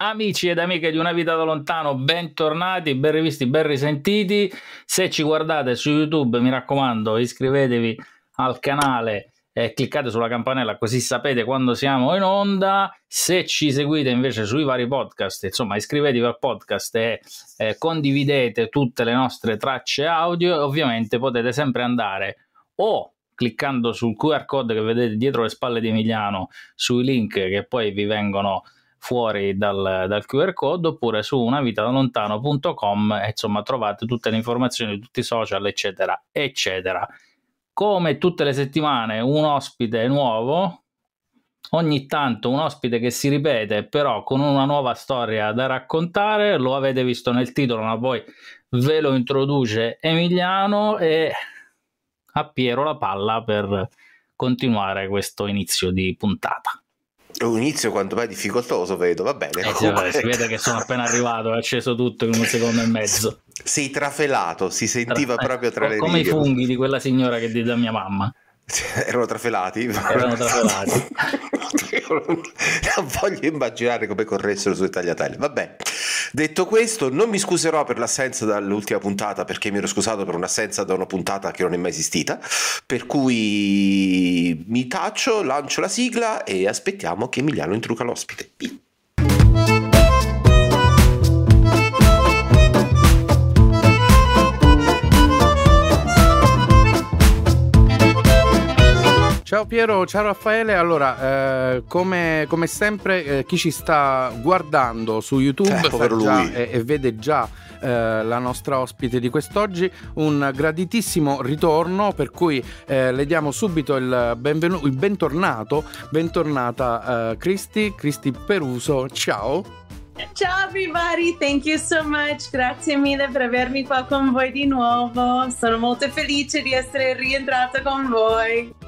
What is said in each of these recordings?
Amici ed amiche di Una Vita da Lontano, bentornati, ben rivisti, ben risentiti. Se ci guardate su YouTube, mi raccomando, iscrivetevi al canale e cliccate sulla campanella così sapete quando siamo in onda. Se ci seguite invece sui vari podcast, insomma, iscrivetevi al podcast e eh, condividete tutte le nostre tracce audio. Ovviamente potete sempre andare o cliccando sul QR code che vedete dietro le spalle di Emiliano, sui link che poi vi vengono fuori dal, dal QR code oppure su unavitadalontano.com insomma trovate tutte le informazioni, tutti i social eccetera eccetera. Come tutte le settimane un ospite nuovo. Ogni tanto un ospite che si ripete però con una nuova storia da raccontare. Lo avete visto nel titolo ma poi ve lo introduce Emiliano e a Piero la palla per continuare questo inizio di puntata un inizio quanto mai difficoltoso, vedo, va bene. Eh, sì, si vede che sono appena arrivato, è acceso tutto in un secondo e mezzo. Sei trafelato, si sentiva tra... proprio tra eh, le righe. Come i funghi di quella signora che diede a mia mamma. Erano trafelati. Erano trafelati. non voglio immaginare come corressero sui tagliatelle. Vabbè, detto questo, non mi scuserò per l'assenza dall'ultima puntata perché mi ero scusato per un'assenza da una puntata che non è mai esistita. Per cui mi taccio, lancio la sigla e aspettiamo che Emiliano introduca l'ospite. Ciao Piero, ciao Raffaele. Allora, eh, come, come, sempre, eh, chi ci sta guardando su YouTube eh, già, e, e, vede già eh, la nostra ospite di quest'oggi, un graditissimo ritorno, per cui eh, le diamo subito il, benvenu- il bentornato, bentornata uh, Cristi, Cristi Peruso. Ciao. Ciao everybody, thank you so much, grazie mille per avermi qua con voi di nuovo, sono molto felice di essere rientrata con voi.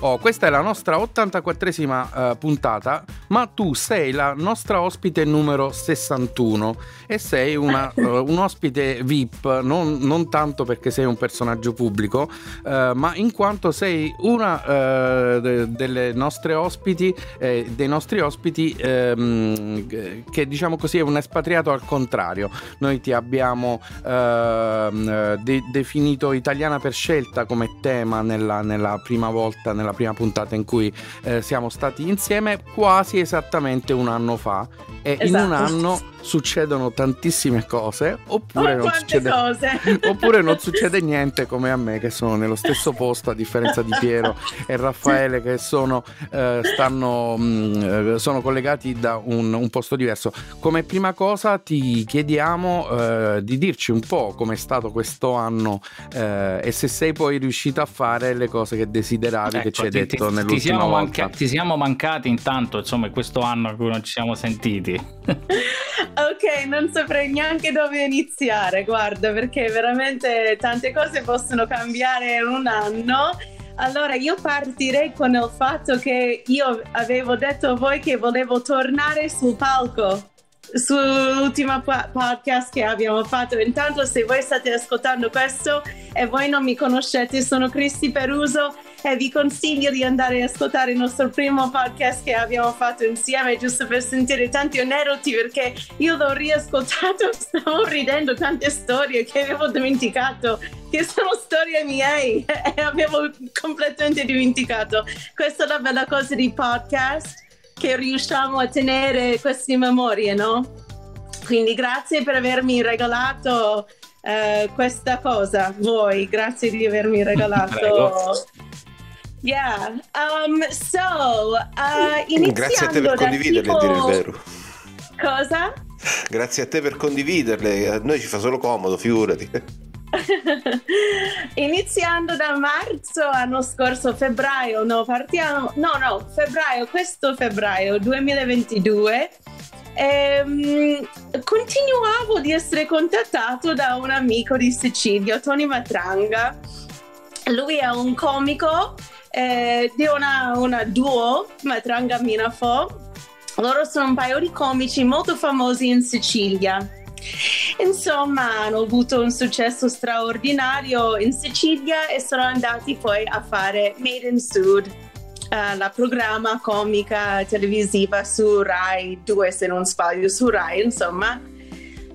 Oh, questa è la nostra 84esima uh, puntata, ma tu sei la nostra ospite numero 61 e sei una, uh, un ospite VIP, non, non, tanto perché sei un personaggio pubblico, uh, ma in quanto sei una de- delle nostre ospiti, eh, dei nostri ospiti ehm, che diciamo così è un espatriato al contrario. Noi ti abbiamo ehm, de- definito italiana per scelta come tema nella, nella prima volta volta nella prima puntata in cui eh, siamo stati insieme quasi esattamente un anno fa e esatto. in un esatto. anno succedono tantissime cose oppure, oh, non succede, cose. oppure non succede niente come a me che sono nello stesso posto a differenza di Piero e Raffaele che sono, eh, stanno, mh, mm, sono collegati da un, un, posto diverso come prima cosa ti chiediamo eh, di dirci un po' com'è stato questo anno eh, e se sei poi riuscito a fare le cose che desideravi ecco, che ci hai detto ti, nell'ultima ti siamo volta manca- ti siamo mancati intanto insomma questo anno in cui non ci siamo sentiti ok, non saprei neanche dove iniziare, guarda, perché veramente tante cose possono cambiare in un anno. Allora, io partirei con il fatto che io avevo detto a voi che volevo tornare sul palco sull'ultima podcast che abbiamo fatto. Intanto, se voi state ascoltando questo e voi non mi conoscete, sono Cristi Peruso e vi consiglio di andare ad ascoltare il nostro primo podcast che abbiamo fatto insieme, giusto per sentire tanti aneddoti, perché io l'ho riascoltato, stavo ridendo tante storie che avevo dimenticato, che sono storie miei e avevo completamente dimenticato. Questa è la bella cosa di podcast che riusciamo a tenere queste memorie, no? Quindi grazie per avermi regalato uh, questa cosa, voi, grazie di avermi regalato. Yeah, um, so uh, Grazie a te per condividerle, tipo... dire il vero. Cosa? Grazie a te per condividerle, a noi ci fa solo comodo, figurati. Iniziando da marzo anno scorso, febbraio, no, partiamo, no, no, febbraio, questo febbraio 2022, ehm, continuavo di essere contattato da un amico di Sicilia, Tony Matranga. Lui è un comico eh, di una, una duo, Matranga Minafo. Loro sono un paio di comici molto famosi in Sicilia. Insomma, hanno avuto un successo straordinario in Sicilia e sono andati poi a fare Made in Sud uh, la programma comica televisiva su Rai 2 se non sbaglio, su Rai insomma.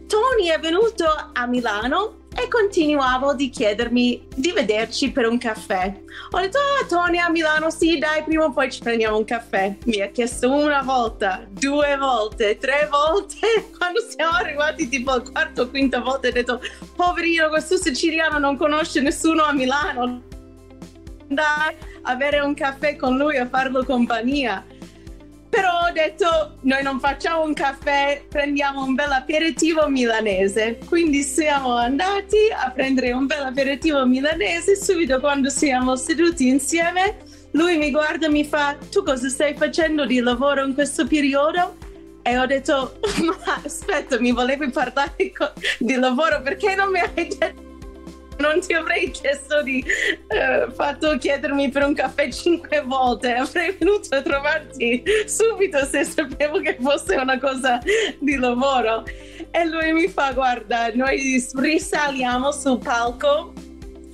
Tony è venuto a Milano e continuavo di chiedermi di vederci per un caffè. Ho detto, ah, Tony a Milano, sì, dai, prima o poi ci prendiamo un caffè. Mi ha chiesto una volta, due volte, tre volte. Quando siamo arrivati tipo al quarto o quinta volta, ho detto, poverino, questo siciliano non conosce nessuno a Milano. Dai, avere un caffè con lui a farlo compagnia. Però ho detto, noi non facciamo un caffè, prendiamo un bel aperitivo milanese. Quindi siamo andati a prendere un bel aperitivo milanese. Subito quando siamo seduti insieme, lui mi guarda e mi fa, tu cosa stai facendo di lavoro in questo periodo? E ho detto, ma aspetta, mi volevi parlare di lavoro perché non mi hai detto non ti avrei chiesto di uh, fatto chiedermi per un caffè cinque volte, avrei venuto a trovarti subito se sapevo che fosse una cosa di lavoro. E lui mi fa: Guarda, noi risaliamo sul palco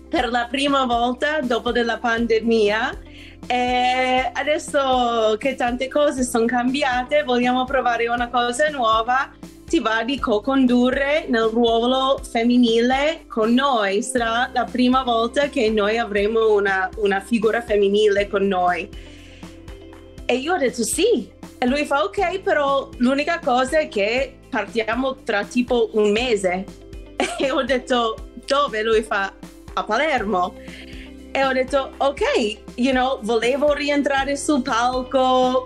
per la prima volta dopo della pandemia. E adesso che tante cose sono cambiate, vogliamo provare una cosa nuova ti va di co-condurre nel ruolo femminile con noi. Sarà la prima volta che noi avremo una, una figura femminile con noi. E io ho detto sì. E lui fa ok, però l'unica cosa è che partiamo tra tipo un mese. E ho detto dove? Lui fa a Palermo. E ho detto ok, you know, volevo rientrare sul palco,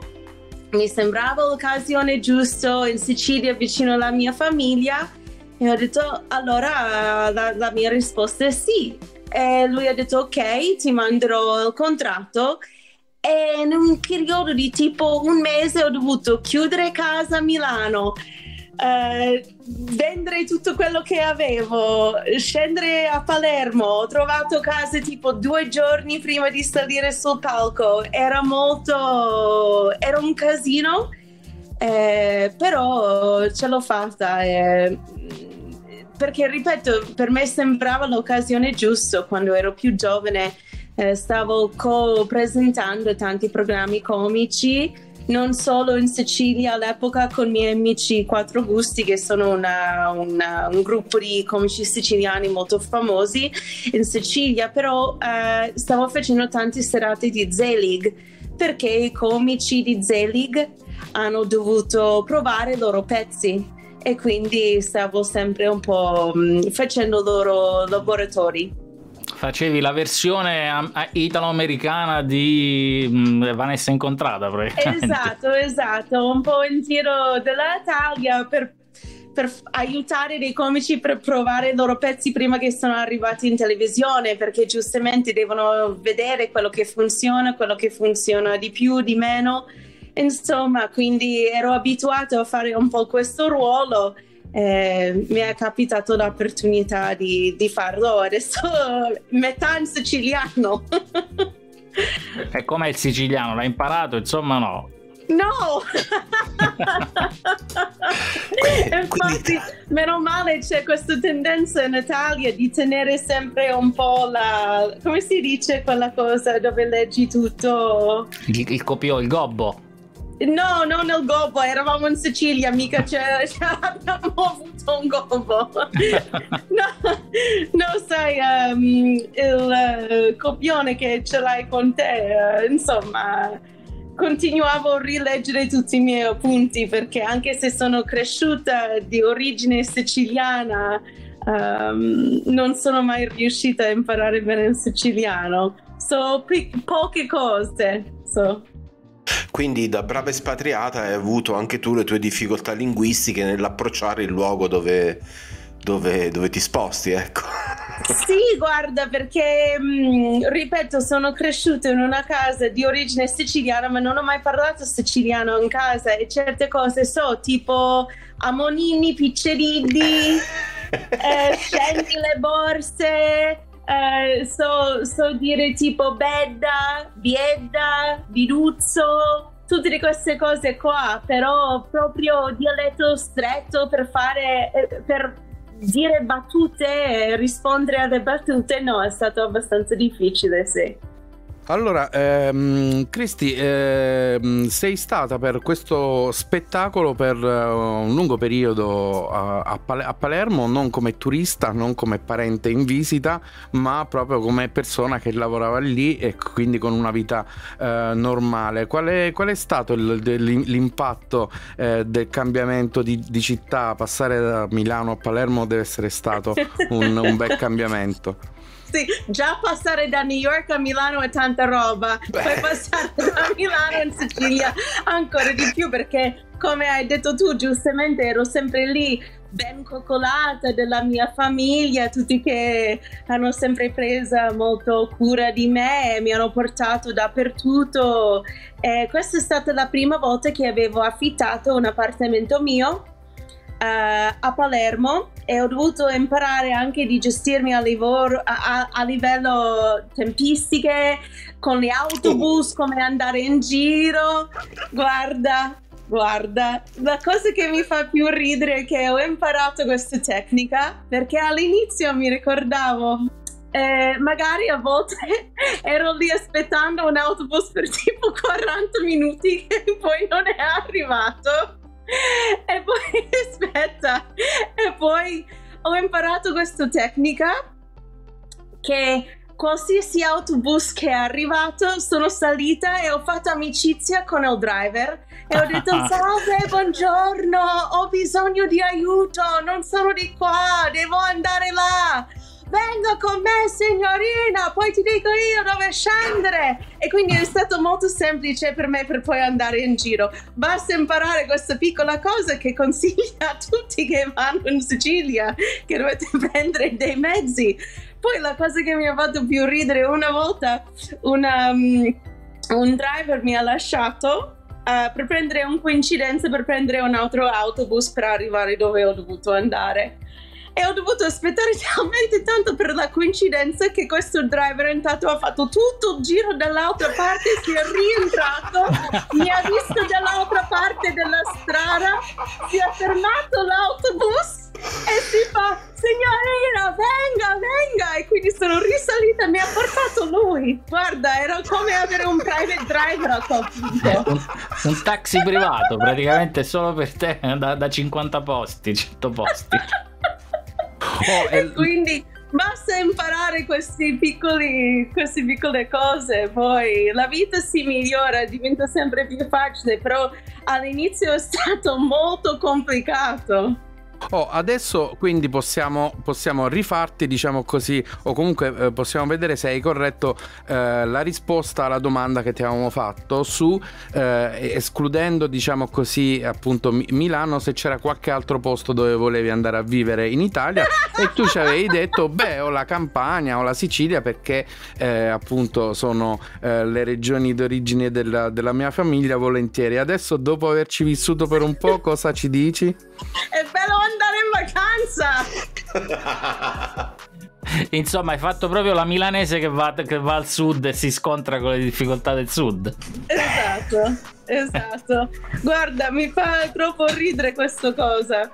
mi sembrava l'occasione giusta in Sicilia vicino alla mia famiglia e ho detto allora la, la mia risposta è sì. E lui ha detto ok ti manderò il contratto. E in un periodo di tipo un mese ho dovuto chiudere casa a Milano. Eh, vendere tutto quello che avevo, scendere a Palermo, ho trovato case tipo due giorni prima di salire sul palco, era molto, era un casino, eh, però ce l'ho fatta. Eh, perché ripeto, per me sembrava l'occasione giusta quando ero più giovane, eh, stavo co-presentando tanti programmi comici non solo in Sicilia all'epoca con i miei amici Quattro Gusti che sono una, una, un gruppo di comici siciliani molto famosi in Sicilia però eh, stavo facendo tante serate di Z-League perché i comici di Z-League hanno dovuto provare i loro pezzi e quindi stavo sempre un po' mm, facendo loro laboratori facevi la versione italo-americana di mm, Vanessa Incontrata esatto esatto. Un po' in giro dell'Italia per, per aiutare dei comici per provare i loro pezzi prima che sono arrivati in televisione perché giustamente devono vedere quello che funziona quello che funziona di più di meno. Insomma quindi ero abituato a fare un po' questo ruolo eh, mi è capitato l'opportunità di, di farlo adesso metà in siciliano e com'è il siciliano? L'hai imparato? Insomma no No! Infatti, meno male c'è questa tendenza in Italia di tenere sempre un po' la... come si dice quella cosa dove leggi tutto? Il, il copio, il gobbo. No, non il gobbo, eravamo in Sicilia, mica c'è, abbiamo avuto un gobbo. no, no, sai, um, il uh, copione che ce l'hai con te, uh, insomma, continuavo a rileggere tutti i miei appunti perché anche se sono cresciuta di origine siciliana, um, non sono mai riuscita a imparare bene il siciliano. So, p- poche cose. So. Quindi da brava espatriata hai avuto anche tu le tue difficoltà linguistiche nell'approcciare il luogo dove, dove, dove ti sposti, ecco. Sì, guarda, perché mh, mm, ripeto, sono cresciuta in una casa di origine siciliana, ma non ho mai parlato siciliano in casa e certe cose so, tipo amonini, picceriddi, eh, scendi le borse, eh, so, so, dire tipo bedda, biedda, viduzzo, tutte queste cose qua, però proprio dialetto stretto per fare, eh, per dire battute e rispondere alle battute, no, è stato abbastanza difficile, sì. Allora, ehm, Cristi, ehm, sei stata per questo spettacolo per uh, un lungo periodo a, a, Pal- a, Palermo, non come turista, non come parente in visita, ma proprio come persona che lavorava lì e quindi con una vita eh, normale. Qual è, qual è, stato il, l'impatto eh, del cambiamento di, di, città? Passare da Milano a Palermo deve essere stato un, un bel cambiamento sì, già passare da New York a Milano è tanta roba, Beh. poi passare da Milano in Sicilia ancora di più perché come hai detto tu giustamente ero sempre lì ben coccolata della mia famiglia, tutti che hanno sempre preso molto cura di me e mi hanno portato dappertutto. E questa è stata la prima volta che avevo affittato un appartamento mio uh, a Palermo e ho dovuto imparare anche di gestirmi a, livor- a, a livello tempistiche, con gli autobus, come andare in giro. Guarda, Guarda, la cosa che mi fa più ridere è che ho imparato questa tecnica perché all'inizio mi ricordavo, eh, magari a volte ero lì aspettando un autobus per tipo 40 minuti e poi non è arrivato. e poi aspetta, e poi ho imparato questa tecnica che qualsiasi autobus che è arrivato sono salita e ho fatto amicizia con il driver e ho detto salve buongiorno ho bisogno di aiuto non sono di qua devo andare là venga con me signorina, poi ti dico io dove scendere. E quindi è stato molto semplice per me per poi andare in giro. Basta imparare questa piccola cosa che consiglia a tutti che vanno in Sicilia, che dovete prendere dei mezzi. Poi la cosa che mi ha fatto più ridere, una volta una, um, un driver mi ha lasciato Uh, per prendere un coincidenza per prendere un altro autobus per arrivare dove ho dovuto andare e ho dovuto aspettare talmente tanto per la coincidenza che questo driver intanto ha fatto tutto il giro dall'altra parte, si è rientrato, mi ha visto dall'altra parte della strada, si è fermato l'autobus e si fa signorina venga venga! E quindi sono risalita mi ha portato lui. Guarda era come avere un private driver a quel punto un, un taxi privato praticamente solo per te da, da 50 posti 100 posti Oh, e quindi basta imparare queste piccole cose, poi la vita si migliora, diventa sempre più facile, però all'inizio è stato molto complicato. Oh, adesso quindi possiamo, possiamo, rifarti, diciamo così, o comunque eh, possiamo vedere se hai corretto eh, la risposta alla domanda che ti avevamo fatto su eh, escludendo, diciamo così, appunto Milano, se c'era qualche altro posto dove volevi andare a vivere in Italia e tu ci avevi detto, beh, o la Campania o la Sicilia perché eh, appunto sono eh, le regioni d'origine della, della mia famiglia volentieri. Adesso dopo averci vissuto per un po', cosa ci dici? È bello andare in vacanza. Insomma, hai fatto proprio la milanese che va, che va, al sud e si scontra con le difficoltà del sud. Esatto, esatto. Guarda, mi fa troppo ridere questa cosa.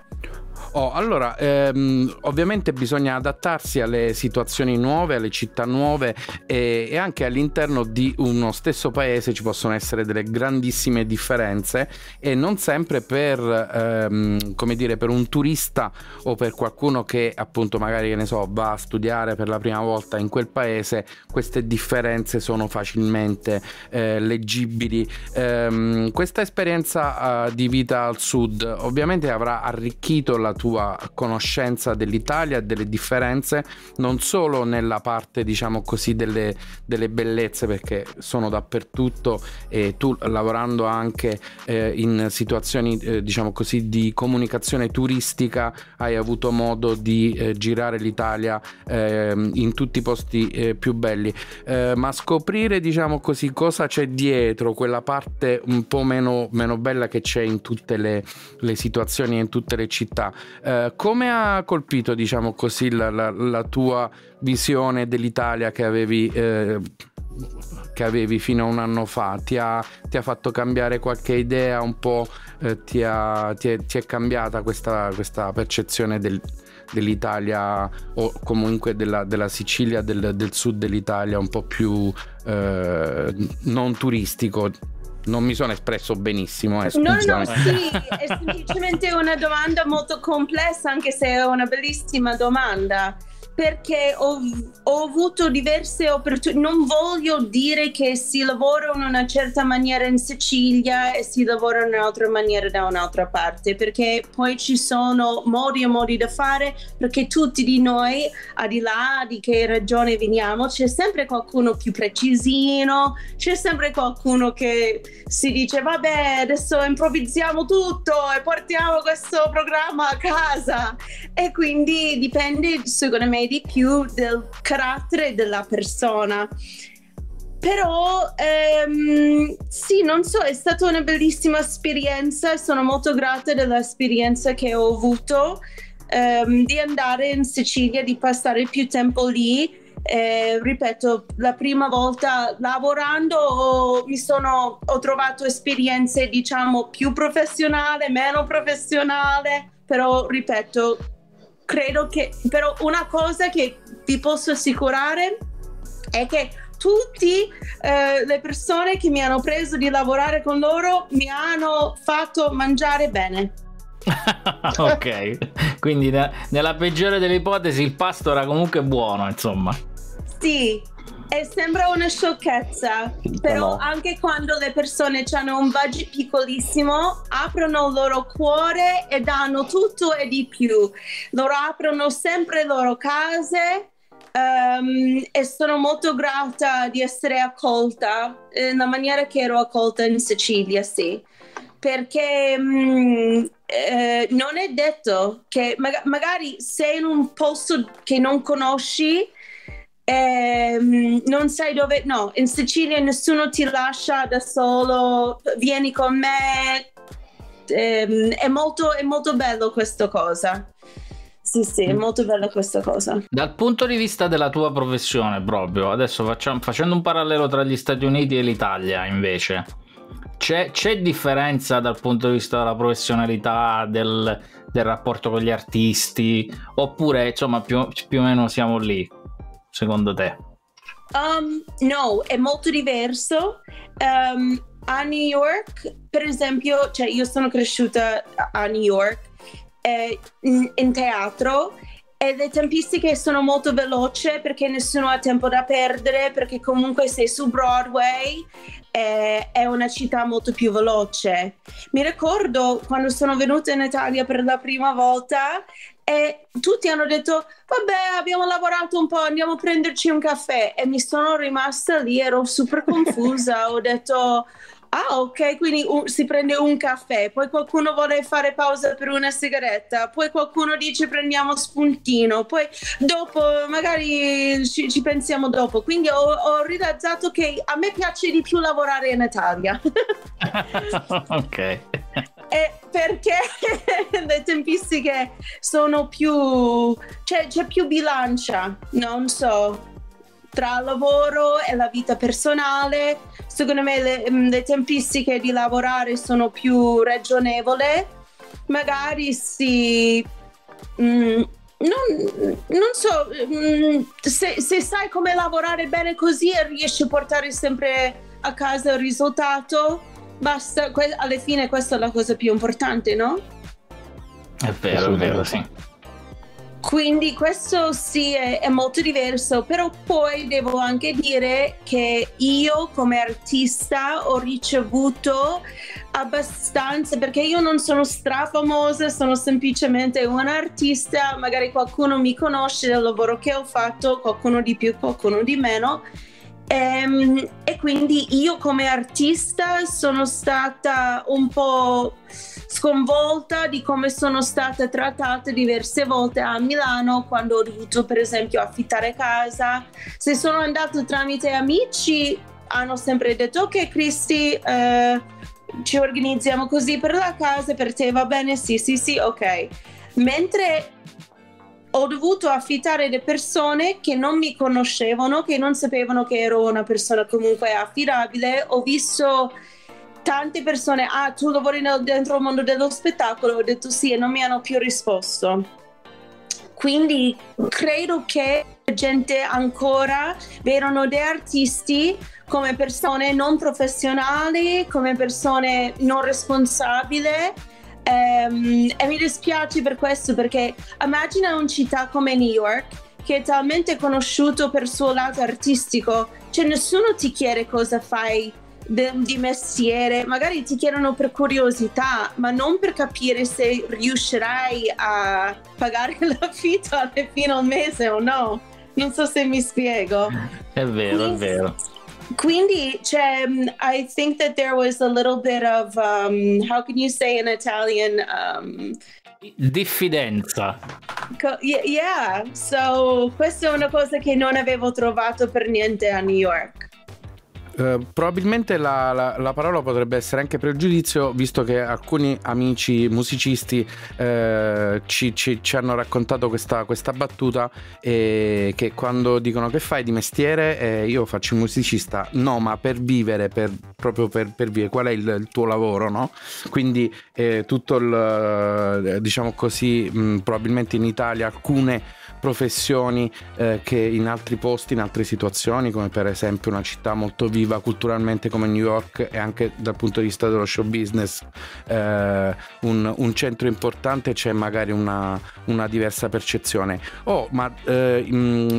Oh, allora, ehm, ovviamente bisogna adattarsi alle situazioni nuove, alle città nuove e, e, anche all'interno di uno stesso paese ci possono essere delle grandissime differenze e non sempre per, ehm, come dire, per un turista o per qualcuno che appunto magari, ne so, va a studiare per la prima volta in quel paese, queste differenze sono facilmente eh, leggibili. Ehm, questa esperienza uh, di vita al sud ovviamente avrà arricchito la tua conoscenza dell'Italia e delle differenze, non solo nella parte, diciamo così, delle, delle bellezze, perché sono dappertutto e tu lavorando anche eh, in situazioni, eh, diciamo così, di comunicazione turistica hai avuto modo di eh, girare l'Italia ehm, in tutti i posti eh, più belli, eh, ma scoprire, diciamo così, cosa c'è dietro, quella parte un po' meno, meno bella che c'è in tutte le, le situazioni, in tutte le città. Eh, come ha colpito, diciamo così, la, la, la, tua visione dell'Italia che avevi, eh, che avevi fino a un anno fa? Ti ha, ti ha fatto cambiare qualche idea un po'? Eh, ti, ha, ti, è, ti, è, cambiata questa, questa percezione del, dell'Italia o comunque della, della Sicilia, del, del, sud dell'Italia un po' più eh, non turistico. Non mi sono espresso benissimo. Eh, no, no, sì, è semplicemente una domanda molto complessa, anche se è una bellissima domanda perché ho, ho avuto diverse opportunità. Non voglio dire che si lavora in una certa maniera in Sicilia e si lavora in un'altra maniera da un'altra parte, perché poi ci sono modi e modi da fare, perché tutti di noi, al di là di che regione veniamo, c'è sempre qualcuno più precisino, c'è sempre qualcuno che si dice vabbè adesso improvvisiamo tutto e portiamo questo programma a casa e quindi dipende secondo me di più del carattere della persona. Però ehm, sì, non so, è stata una bellissima esperienza, sono molto grata dell'esperienza che ho avuto ehm, di andare in Sicilia, di passare più tempo lì. Eh, ripeto, la prima volta lavorando ho, sono, ho trovato esperienze diciamo più professionali, meno professionali, però ripeto, credo che però una cosa che vi posso assicurare è che tutte eh, le persone che mi hanno preso di lavorare con loro mi hanno fatto mangiare bene. ok, quindi ne- nella peggiore delle ipotesi il pasto era comunque buono, insomma. Sì, e sembra una sciocchezza, però no. anche quando le persone hanno un budget piccolissimo, aprono il loro cuore e danno tutto e di più. Loro aprono sempre le loro case um, e sono molto grata di essere accolta nella maniera che ero accolta in Sicilia, sì. Perché mh, eh, non è detto che mag- magari sei in un posto che non conosci, eh, non sai dove, no, in Sicilia nessuno ti lascia da solo, vieni con me, eh, è, molto, è molto bello questa cosa. Sì, sì, è mm. molto bella questa cosa. Dal punto di vista della tua professione, proprio adesso facciamo, facendo un parallelo tra gli Stati Uniti e l'Italia, invece, c'è, c'è differenza dal punto di vista della professionalità, del, del rapporto con gli artisti, oppure insomma più, più o meno siamo lì? Secondo te? Um, no, è molto diverso. Um, a New York, per esempio, cioè io sono cresciuta a New York eh, in, in teatro e le tempistiche sono molto veloci perché nessuno ha tempo da perdere, perché comunque sei su Broadway, eh, è una città molto più veloce. Mi ricordo quando sono venuta in Italia per la prima volta, e tutti hanno detto vabbè abbiamo lavorato un po' andiamo a prenderci un caffè. E mi sono rimasta lì ero super confusa ho detto ah ok quindi uh, si prende un caffè poi qualcuno vuole fare pausa per una sigaretta poi qualcuno dice prendiamo spuntino poi dopo magari ci, ci pensiamo dopo. Quindi ho, ho realizzato che a me piace di più lavorare in Italia. Ok. È perché? Le tempistiche sono più cioè c'è più bilancia non so tra il lavoro e la vita personale secondo me le, mm, le tempistiche di lavorare sono più ragionevoli magari si mm, non, non, so, mm, se, se, sai come lavorare bene così e riesci a portare sempre a casa il risultato, basta, que- alla fine questa è la cosa più importante, no? È vero, è vero, sì. Quindi questo sì è, è, molto diverso, però poi devo anche dire che io come artista ho ricevuto abbastanza, perché io non sono strafamosa, sono semplicemente un'artista, magari qualcuno mi conosce del lavoro che ho fatto, qualcuno di più, qualcuno di meno. E, ehm, e quindi io come artista sono stata un po' sconvolta di come sono stata trattata diverse volte a Milano quando ho dovuto per esempio affittare casa. Se sono andato tramite amici hanno sempre detto ok Cristi eh, ci organizziamo così per la casa, per te va bene? Sì, sì, sì, ok. Mentre ho dovuto affittare le persone che non mi conoscevano, che non sapevano che ero una persona comunque affidabile. Ho visto tante persone, ah, tu lavori dentro il mondo dello spettacolo? Ho detto sì e non mi hanno più risposto. quindi credo che la gente ancora vedono dei artisti come persone non professionali, come persone non responsabili. Um, e mi dispiace per questo perché immagina una città come New York che è talmente conosciuto per il suo lato artistico, cioè nessuno ti chiede cosa fai di mestiere, magari ti chiedono per curiosità, ma non per capire se riuscirai a pagare l'affitto alla fine del mese o no. Non so se mi spiego. È vero, quindi, è vero. Quindi, cioè, I think that there was a little bit of, um, how can you say in Italian? Um, Diffidenza. Co- yeah, so questa è una cosa che non avevo trovato per niente a New York. Uh, probabilmente la, la, la, parola potrebbe essere anche pregiudizio, visto che alcuni amici musicisti uh, ci, ci, ci, hanno raccontato questa, questa battuta e che quando dicono che fai di mestiere, eh, io faccio il musicista, no, ma per vivere, per, proprio per, per, vivere, qual è il, il tuo lavoro, no? Quindi eh, tutto il, diciamo così, mh, probabilmente in Italia alcune professioni eh, che in altri posti, in altre situazioni, come per esempio una città molto viva culturalmente come New York e anche dal punto di vista dello show business, eh, un, un, centro importante c'è magari una, una diversa percezione. Oh, ma eh,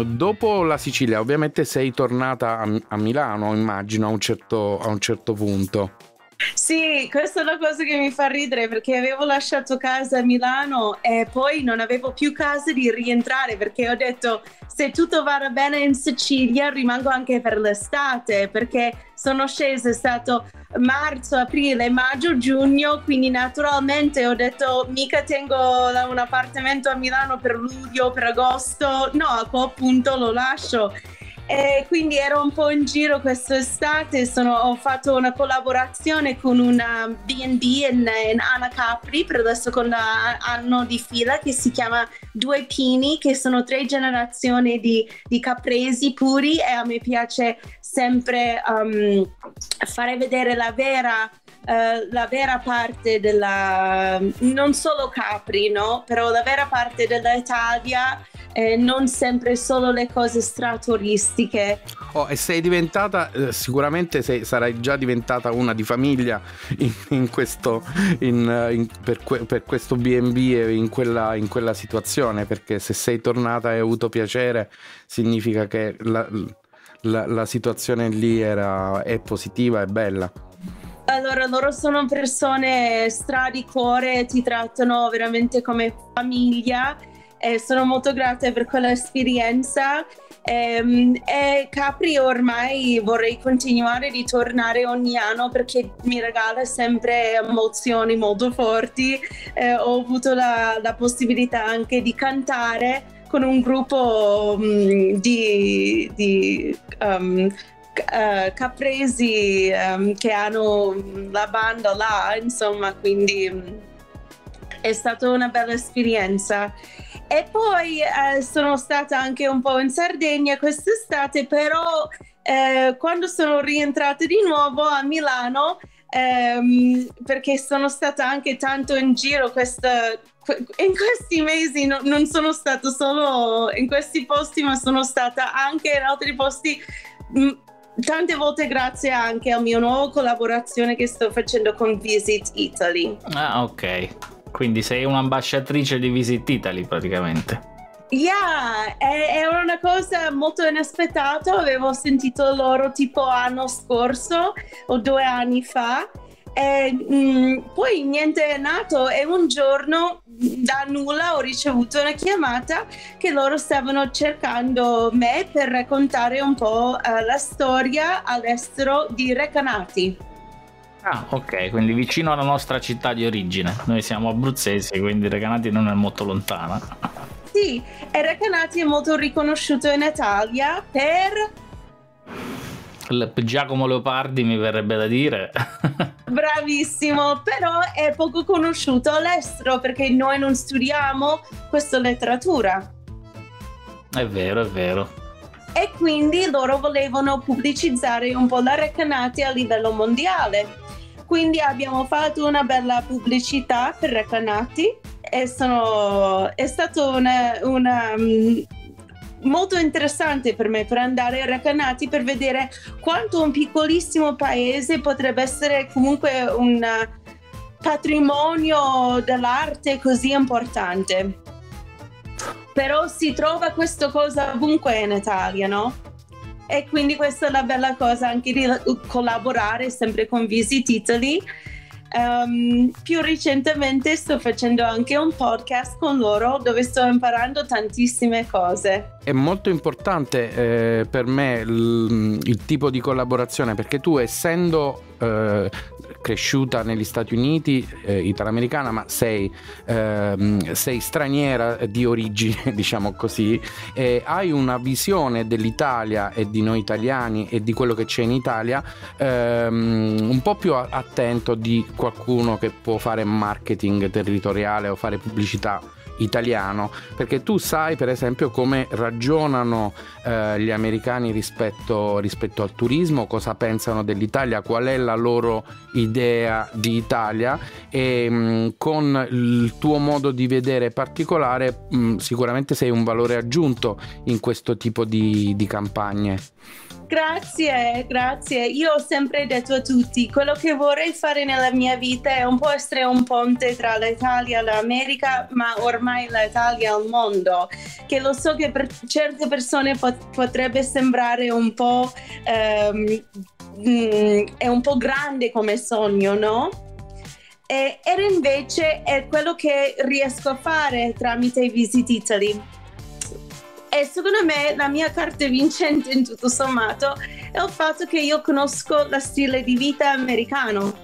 dopo la Sicilia ovviamente sei tornata a, a Milano, immagino, a un certo, a un certo punto. Sì, questa è la cosa che mi fa ridere perché avevo lasciato casa a Milano e poi non avevo più casa di rientrare perché ho detto se tutto va bene in Sicilia rimango anche per l'estate perché sono scesa, è stato marzo, aprile, maggio, giugno, quindi naturalmente ho detto mica tengo un appartamento a Milano per luglio, per agosto, no, a quel punto lo lascio. E quindi ero un po' in giro quest'estate, sono, ho fatto una collaborazione con una B&B in, in Anacapri per adesso con l'anno di fila che si chiama Due Pini, che sono tre generazioni di, di capresi puri e a me piace sempre um, fare vedere la vera Uh, la vera parte della non solo Capri, no? Però la vera parte dell'Italia eh, non sempre solo le cose straturistiche. Oh, e sei diventata, eh, sicuramente sei, sarai già diventata una di famiglia in, in questo, in, eh, in, per, que, per, questo BB e in quella, in quella situazione, perché se sei tornata e hai avuto piacere significa che la, la, la situazione lì era, è positiva e bella. Allora, loro sono persone stra di cuore, ti trattano veramente come famiglia e sono molto grata per quell'esperienza ehm, e Capri ormai vorrei continuare di tornare ogni anno perché mi regala sempre emozioni molto forti eh, ho avuto la, la, possibilità anche di cantare con un gruppo um, di, di um, uh, capresi um, che hanno la banda là insomma quindi um, è stata una bella esperienza. E poi eh, sono stata anche un po' in Sardegna quest'estate, però eh, quando sono rientrata di nuovo a Milano, ehm, perché sono stata anche tanto in giro questa, in questi mesi, no, non sono stata solo in questi posti, ma sono stata anche in altri posti. Mh, tante volte grazie anche al mio nuovo collaborazione che sto facendo con Visit Italy. Ah, ok. Quindi sei un'ambasciatrice di Visit Italy praticamente. Yeah, è, una cosa molto inaspettata. Avevo sentito loro tipo anno scorso o due anni fa. E, mh, mm, poi niente è nato e un giorno da nulla ho ricevuto una chiamata che loro stavano cercando me per raccontare un po' uh, la storia all'estero di Recanati. Ah, ok, quindi vicino alla nostra città di origine. Noi siamo abruzzesi, quindi Recanati non è molto lontana. Sì, e Recanati è molto riconosciuto in Italia per... Il Giacomo Leopardi mi verrebbe da dire. Bravissimo, però è poco conosciuto all'estero perché noi non studiamo questa letteratura. È vero, è vero. E quindi loro volevano pubblicizzare un po' la Recanati a livello mondiale quindi abbiamo fatto una bella pubblicità per Recanati e sono, è stato una, una um, molto interessante per me per andare a Recanati per vedere quanto un piccolissimo paese potrebbe essere comunque un patrimonio dell'arte così importante. Però si trova questa cosa ovunque in Italia, no? E quindi questa è la bella cosa anche di collaborare sempre con Visit Italy Um, più recentemente sto facendo anche un podcast con loro dove sto imparando tantissime cose. È molto importante eh, per me l- il tipo di collaborazione perché tu essendo eh, cresciuta negli Stati Uniti, eh, italoamericana, ma sei, ehm, sei, straniera di origine, diciamo così, e hai una visione dell'Italia e di noi italiani e di quello che c'è in Italia ehm, un po' più attento di qualcuno che può fare marketing territoriale o fare pubblicità italiano, perché tu sai per esempio come ragionano eh, gli americani rispetto, rispetto, al turismo, cosa pensano dell'Italia, qual è la loro idea di Italia e mh, mm, con il tuo modo di vedere particolare mh, mm, sicuramente sei un valore aggiunto in questo tipo di, di campagne. Grazie, grazie. Io ho sempre detto a tutti, quello che vorrei fare nella mia vita è un po' essere un ponte tra l'Italia e l'America, ma ormai l'Italia e il mondo, che lo so che per certe persone pot- potrebbe sembrare un po', um, mm, è un po' grande come sogno, no? E, ed invece è quello che riesco a fare tramite Visit Italy e secondo me la mia carta vincente in tutto sommato è il fatto che io conosco lo stile di vita americano.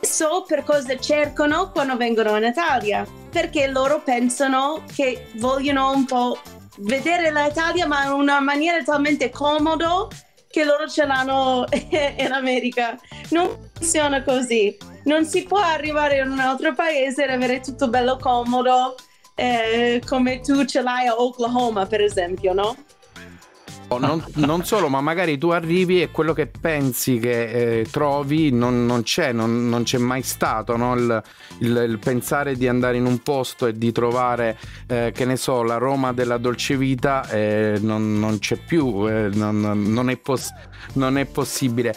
So per cosa cercano quando vengono in Italia, perché loro pensano che vogliono un po' vedere l'Italia ma in una maniera talmente comoda che loro ce l'hanno in America. Non funziona così. Non si può arrivare in un altro paese e avere tutto bello comodo eh, come tu ce l'hai a Oklahoma, per esempio, no? Non, non, solo, ma magari tu arrivi e quello che pensi che eh, trovi non, non c'è, non, non, c'è mai stato. No? Il, il, il, pensare di andare in un posto e di trovare, eh, che ne so, la Roma della dolce vita eh, non, c'è più, eh, non, è possibile non è possibile.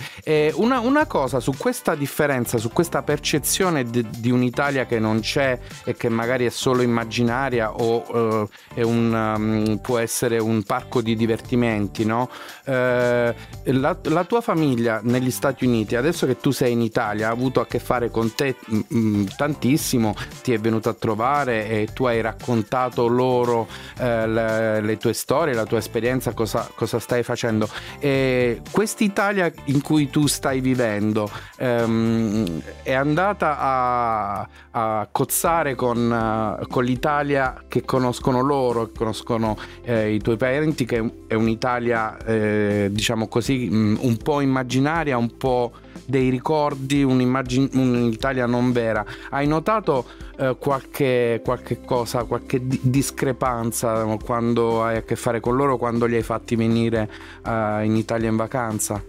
Una, una, cosa su questa differenza, su questa percezione di, di, un'Italia che non c'è e che magari è solo immaginaria o eh, un, um, può essere un parco di divertimenti, no? Eh, la, la, tua famiglia negli Stati Uniti, adesso che tu sei in Italia, ha avuto a che fare con te mh, tantissimo, ti è venuto a trovare e tu hai raccontato loro eh, le, le, tue storie, la tua esperienza, cosa, cosa stai facendo. E quest'Italia in cui tu stai vivendo ehm, è andata a, a cozzare con, uh, con, l'Italia che conoscono loro, che conoscono eh, i tuoi parenti, che è un'Italia, eh, diciamo così, mm, un po' immaginaria, un po' dei ricordi, un'Italia non vera. Hai notato eh, qualche, qualche, cosa, qualche di- discrepanza quando hai a che fare con loro, quando li hai fatti venire uh, in Italia in vacanza?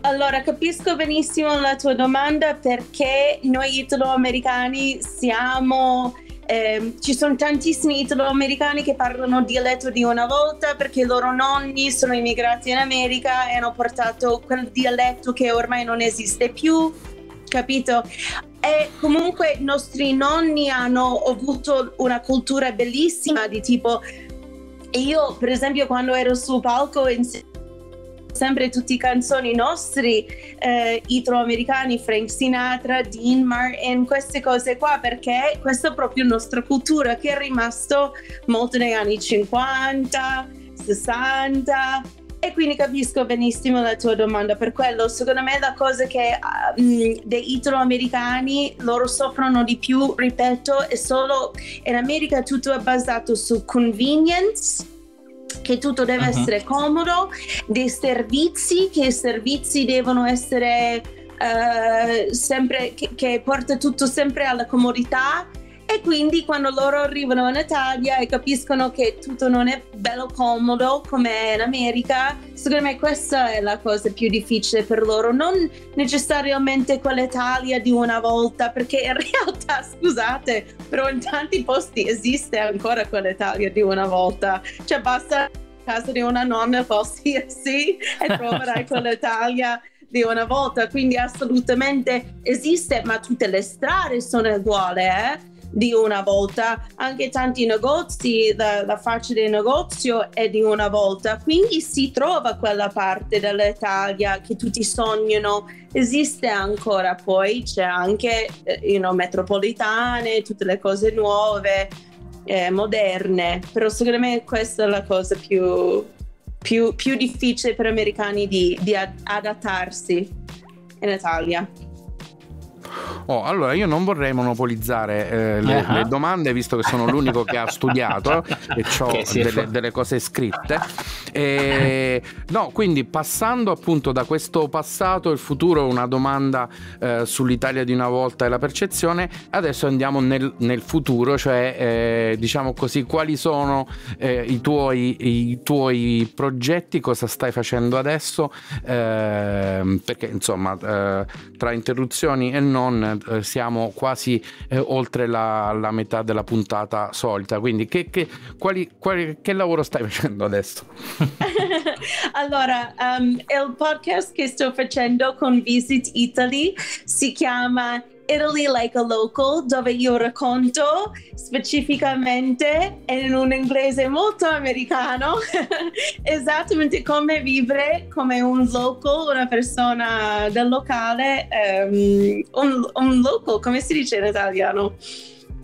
Allora, capisco benissimo la tua domanda perché noi italo-americani siamo... Eh, ci sono tantissimi italo-americani che parlano dialetto di una volta perché i loro nonni sono immigrati in America e hanno portato quel dialetto che ormai non esiste più, capito? E comunque i nostri nonni hanno avuto una cultura bellissima di tipo io per esempio quando ero sul palco insieme sempre i canzoni nostri eh, italo-americani, Frank Sinatra, Dean Martin, queste cose qua, perché questa è proprio nostra cultura che è rimasto molto negli anni 50, 60 e quindi capisco benissimo la tua domanda per quello. Secondo me la cosa che um, dei italo-americani loro soffrono di più, ripeto, è solo in America tutto è basato su convenience che tutto deve uh-huh. essere comodo, dei servizi, che i servizi devono essere uh, sempre, che, che porta tutto sempre alla comodità quindi quando loro arrivano in Italia e capiscono che tutto non è bello comodo come in America, secondo me questa è la cosa più difficile per loro, non necessariamente quell'Italia di una volta, perché in realtà, scusate, però in tanti posti esiste ancora quell'Italia di una volta, cioè basta casa di una nonna qualsiasi e troverai quell'Italia di una volta, quindi assolutamente esiste, ma tutte le strade sono uguali, eh? Di una volta, anche tanti negozi, la, la faccia del negozio è di una volta, quindi si trova quella parte dell'Italia che tutti sognano, esiste ancora, poi c'è anche eh, you know, metropolitane, tutte le cose nuove, eh, moderne, però secondo me questa è la cosa più, più, più difficile per gli americani di, di adattarsi in Italia. Oh, allora io non vorrei monopolizzare eh, le, uh-huh. le, domande, visto che sono l'unico che ha studiato e ho delle, delle, cose scritte. E, no, quindi passando appunto da questo passato il futuro, una domanda eh, sull'Italia di una volta e la percezione, adesso andiamo nel, nel futuro, cioè eh, diciamo così, quali sono eh, i tuoi, i, tuoi, progetti, cosa stai facendo adesso, ehm, perché insomma eh, tra interruzioni e non eh, siamo quasi eh, oltre la, la, metà della puntata solita. Quindi, che, che, quali, quali, che lavoro stai facendo adesso? allora, um, il podcast che sto facendo con Visit Italy si chiama Italy Like a Local, dove io racconto specificamente in un inglese molto americano esattamente come vivere come un local, una persona del locale, um, un, un local, come si dice in italiano?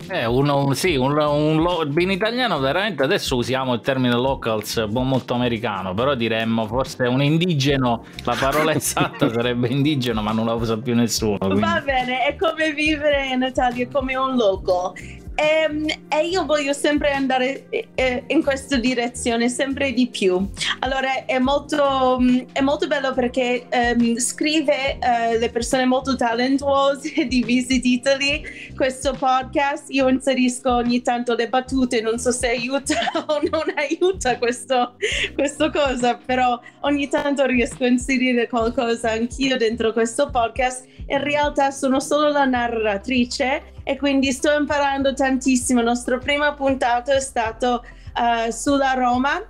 Eh, uno, un, sì, un, un, in italiano veramente adesso usiamo il termine locals molto americano, però diremmo forse un indigeno, la parola esatta sarebbe indigeno, ma non la usa più nessuno. Quindi. Va bene, è come vivere in Italia come un local. E, ehm, e, io voglio sempre andare eh, in questa direzione, sempre di più. Allora è molto, è molto bello perché um, scrive uh, le persone molto talentuose di Visit Italy questo podcast. Io inserisco ogni tanto le battute, non so se aiuta o non aiuta questo, questo cosa, però ogni tanto riesco a inserire qualcosa anch'io dentro questo podcast. In realtà sono solo la narratrice e quindi sto imparando tantissimo. Il nostro primo puntato è stato uh, sulla Roma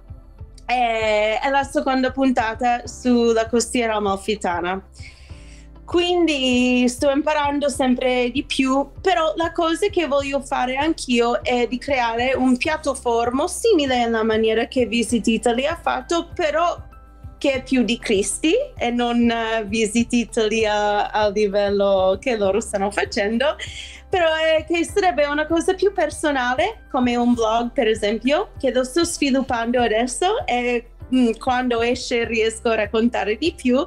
e, e la seconda puntata sulla costiera amalfitana. Quindi sto imparando sempre di più, però la cosa che voglio fare anch'io è di creare un piattaforma simile alla maniera che Visit Italy ha fatto, però che è più di Cristi e non uh, Visit Italy a, a livello che loro stanno facendo. Però è che sarebbe una cosa più personale, come un blog per esempio, che lo sto sviluppando adesso e quando esce riesco a raccontare di più,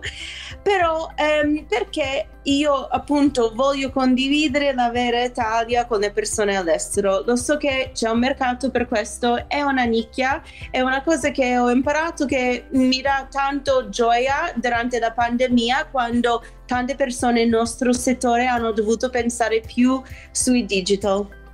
però ehm, perché io appunto voglio condividere la vera Italia con le persone all'estero. Lo so che c'è un mercato per questo, è una nicchia, è una cosa che ho imparato che mi dà tanto gioia durante la pandemia quando tante persone nel nostro settore hanno dovuto pensare più sui digital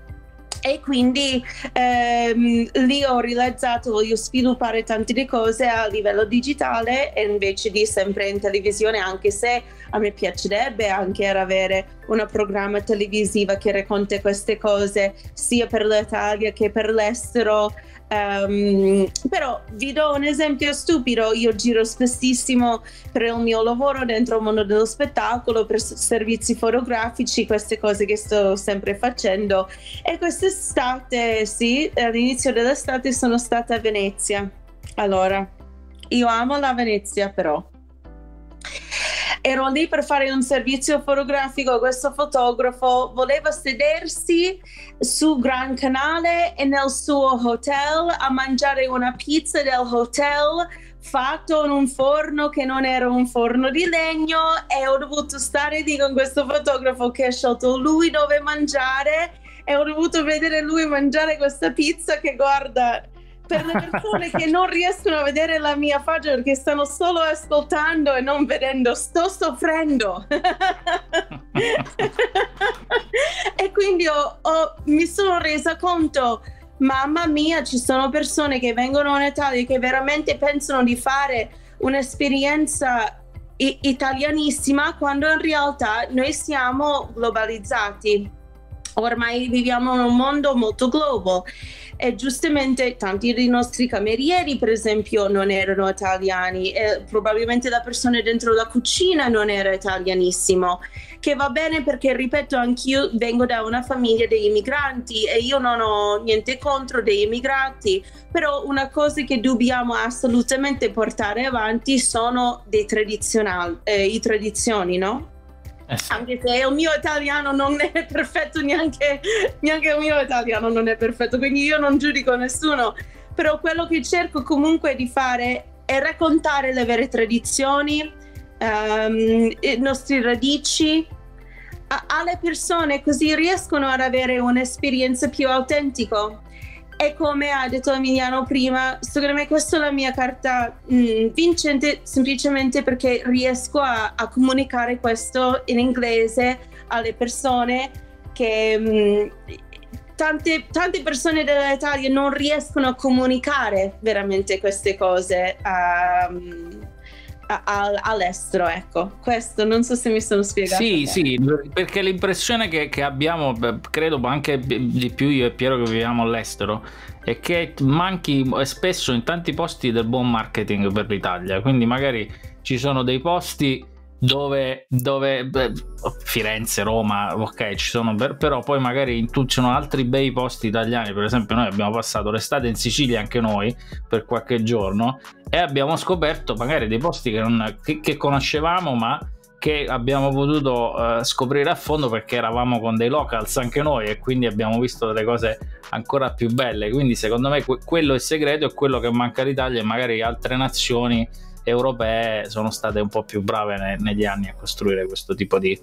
e quindi ehm, lì ho realizzato voglio sviluppare tante cose a livello digitale invece di sempre in televisione anche se a me piacerebbe anche avere una programma televisiva che racconta queste cose sia per l'Italia che per l'estero Um, però vi do un esempio stupido, io giro spessissimo per il mio lavoro dentro il mondo dello spettacolo, per servizi fotografici, queste cose che sto sempre facendo. E quest'estate, sì, all'inizio dell'estate sono stata a Venezia. Allora, io amo la Venezia però ero lì per fare un servizio fotografico, questo fotografo voleva sedersi su Gran Canale e nel suo hotel a mangiare una pizza del hotel fatto in un forno che non era un forno di legno e ho dovuto stare lì con questo fotografo che ha scelto lui dove mangiare e ho dovuto vedere lui mangiare questa pizza che guarda per le persone che non riescono a vedere la mia faccia perché stanno solo ascoltando e non vedendo, sto soffrendo. e quindi ho, ho, mi sono resa conto, mamma mia, ci sono persone che vengono in Italia che veramente pensano di fare un'esperienza italianissima quando in realtà noi siamo globalizzati. Ormai viviamo in un mondo molto global. E giustamente tanti dei nostri camerieri per esempio non erano italiani. E probabilmente la persona dentro la cucina non era italianissimo. Che va bene perché ripeto anch'io vengo da una famiglia degli immigranti e io non ho niente contro degli immigrati però una cosa che dobbiamo assolutamente portare avanti sono dei tradizionali eh, i tradizioni no? Eh sì. Anche se il mio italiano non è perfetto, neanche, neanche il mio italiano non è perfetto, quindi io non giudico nessuno. Però quello che cerco comunque di fare è raccontare le vere tradizioni, um, le nostre radici alle persone, così riescono ad avere un'esperienza più autentica. E come ha detto Emiliano prima, secondo me questa è la mia carta mh, mm, vincente semplicemente perché riesco a, a, comunicare questo in inglese alle persone che mh, mm, tante, tante, persone dell'Italia non riescono a comunicare veramente queste cose. Um, all'estero, ecco. Questo non so se mi sono spiegato. Sì, bene. sì, perché l'impressione che, che, abbiamo, credo anche di più io e Piero che viviamo all'estero, è che manchi spesso in tanti posti del buon marketing per l'Italia. Quindi magari ci sono dei posti dove, dove beh, Firenze, Roma, ok, ci sono, però poi magari ci sono altri bei posti italiani. Per esempio, noi abbiamo passato l'estate in Sicilia anche noi per qualche giorno e abbiamo scoperto magari dei posti che, non, che, che conoscevamo, ma che abbiamo potuto uh, scoprire a fondo perché eravamo con dei locals anche noi e quindi abbiamo visto delle cose ancora più belle. Quindi, secondo me, que- quello è il segreto, è quello che manca all'Italia e magari altre nazioni europee sono state un po' più brave ne- negli anni a costruire questo tipo di,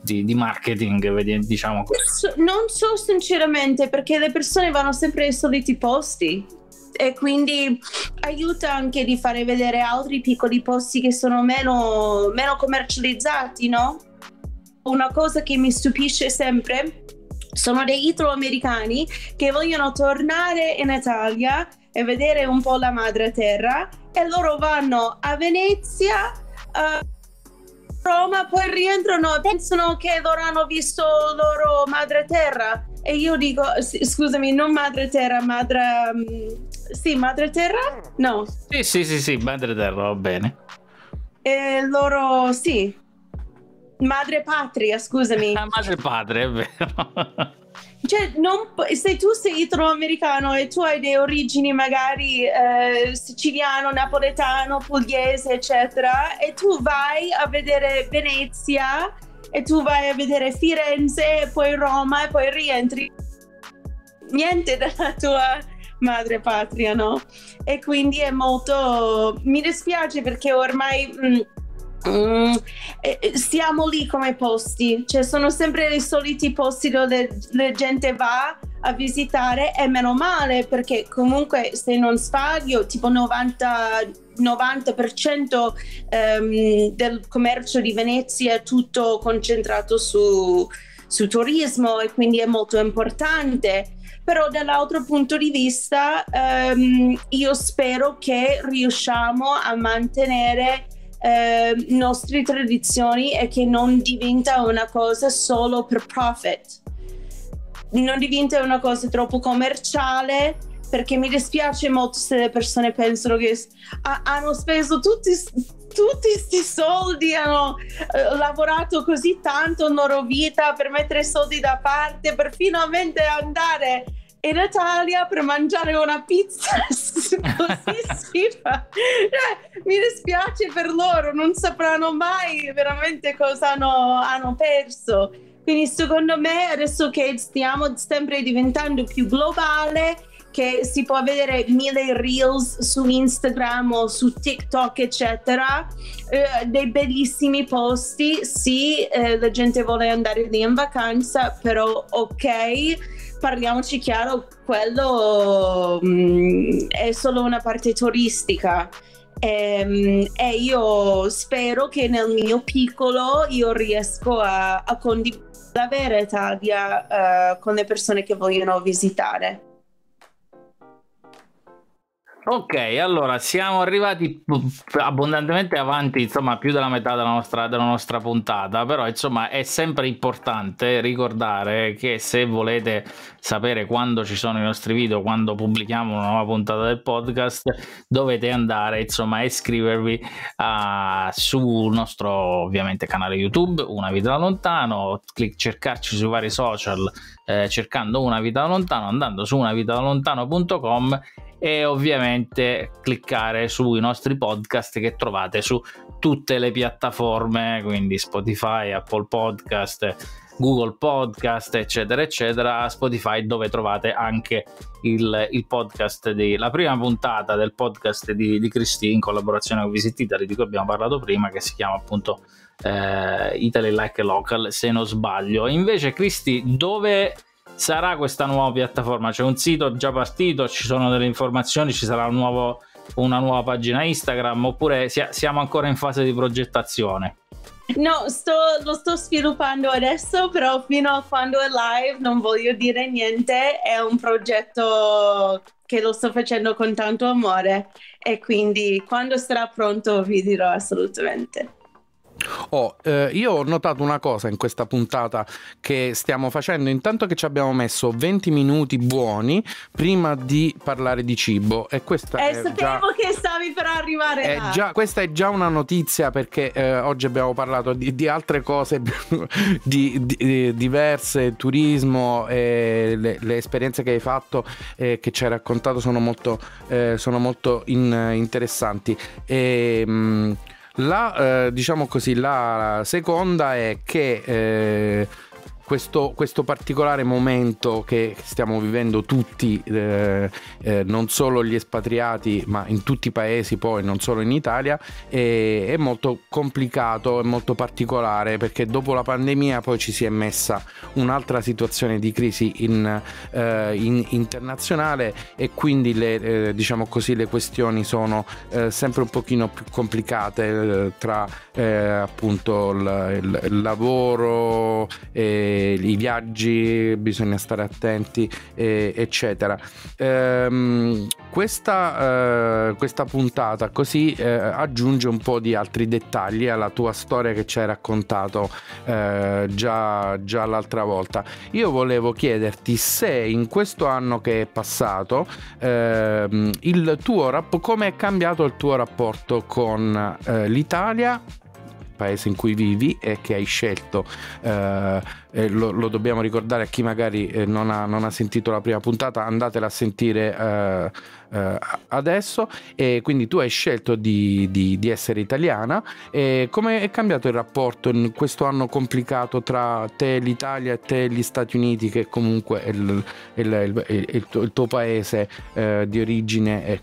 di, di marketing, diciamo così. Non so sinceramente perché le persone vanno sempre ai soliti posti e quindi aiuta anche di fare vedere altri piccoli posti che sono meno, meno commercializzati, no? Una cosa che mi stupisce sempre sono degli italo-americani che vogliono tornare in Italia e vedere un po' la madre terra e loro vanno a Venezia, a Roma, poi rientrano e pensano che loro hanno visto loro madre terra. E io dico, scusami, non madre terra, madre... Um, sì, madre terra? No. Sì, sì, sì, sì, madre terra, va bene. E loro, sì. Madre patria, scusami. madre padre, è vero. Cioè, non, se tu sei italo-americano e tu hai delle origini magari eh, siciliano, napoletano, pugliese, eccetera, e tu vai a vedere Venezia e tu vai a vedere Firenze, e poi Roma e poi rientri, niente della tua madre patria, no? E quindi è molto... mi dispiace perché ormai... Mh, mm, Mm, stiamo lì come posti, cioè sono sempre i soliti posti dove la gente va a visitare. E meno male perché comunque se non sbaglio tipo 90, 90% um, del commercio di Venezia è tutto concentrato su, su turismo e quindi è molto importante. Però dall'altro punto di vista um, io spero che riusciamo a mantenere eh, nostre tradizioni e che non diventa una cosa solo per profit. Non diventa una cosa troppo commerciale perché mi dispiace molto se le persone pensano che ha, hanno speso tutti questi soldi, hanno eh, lavorato così tanto in loro vita per mettere soldi da parte, per finalmente andare in Italia per mangiare una pizza così si. Eh, mi dispiace per loro, non sapranno mai veramente cosa hanno, hanno perso. Quindi secondo me adesso che stiamo sempre diventando più globale, che si può vedere mille reels su Instagram o su TikTok, eccetera, eh, dei bellissimi posti. Sì, eh, la gente vuole andare lì in vacanza, però ok parliamoci chiaro, quello mh, mm, è solo una parte turistica Ehm, e io spero che nel mio piccolo io riesco a, a condividere la vera Italia uh, con le persone che vogliono visitare. Ok, allora siamo arrivati abbondantemente avanti, insomma, più della metà della nostra, della nostra, puntata, però insomma è sempre importante ricordare che se volete sapere quando ci sono i nostri video, quando pubblichiamo una nuova puntata del podcast, dovete andare insomma a iscrivervi uh, sul nostro ovviamente canale YouTube, Una Vita da Lontano, clic- cercarci sui vari social eh, cercando Una Vita da Lontano, andando su unavitadalontano.com e ovviamente cliccare sui nostri podcast che trovate su tutte le piattaforme, quindi Spotify, Apple Podcast, Google Podcast, eccetera, eccetera. Spotify dove trovate anche il, il podcast di la prima puntata del podcast di, di Cristi in collaborazione con Visit Italy di cui abbiamo parlato prima, che si chiama appunto eh, Italy Like Local, se non sbaglio. Invece, Cristi, dove sarà questa nuova piattaforma? C'è un sito già partito, ci sono delle informazioni, ci sarà un nuovo, una nuova pagina Instagram oppure siamo ancora in fase di progettazione? No, sto, lo sto sviluppando adesso, però fino a quando è live non voglio dire niente. È un progetto che lo sto facendo con tanto amore e quindi quando sarà pronto vi dirò assolutamente. Oh, eh, io ho notato una cosa in questa puntata che stiamo facendo, intanto che ci abbiamo messo 20 minuti buoni prima di parlare di cibo e questa e è sapevo già, che stavi per arrivare è già, questa è già una notizia perché eh, oggi abbiamo parlato di, di altre cose di, di, diverse, turismo le, le, esperienze che hai fatto e che ci hai raccontato sono molto, eh, sono molto in, interessanti. E, mh, mm, la, eh, diciamo così, la seconda è che eh, questo, questo, particolare momento che stiamo vivendo tutti, eh, eh, non solo gli espatriati, ma in tutti i paesi, poi non solo in Italia, è, è molto complicato, è molto particolare perché dopo la pandemia poi ci si è messa un'altra situazione di crisi in, eh, in, internazionale e quindi le, eh, diciamo così, le questioni sono eh, sempre un pochino più complicate eh, tra appunto il, il, il lavoro e i viaggi, bisogna stare attenti, eh, eccetera. Ehm, questa, eh, questa, puntata così eh, aggiunge un po' di altri dettagli alla tua storia che ci hai raccontato eh, già, già l'altra volta. Io volevo chiederti se in questo anno che è passato ehm, il tuo rap- come è cambiato il tuo rapporto con l'Italia paese in cui vivi e che hai scelto. Eh, lo, lo, dobbiamo ricordare a chi magari eh, non, ha, non, ha, sentito la prima puntata, andatela a sentire eh, eh, adesso. E quindi tu hai scelto di, di, di essere italiana. E come è cambiato il rapporto in questo anno complicato tra te, l'Italia e te, gli Stati Uniti, che comunque è il, il, il, il tuo, tuo, paese eh, di origine? È...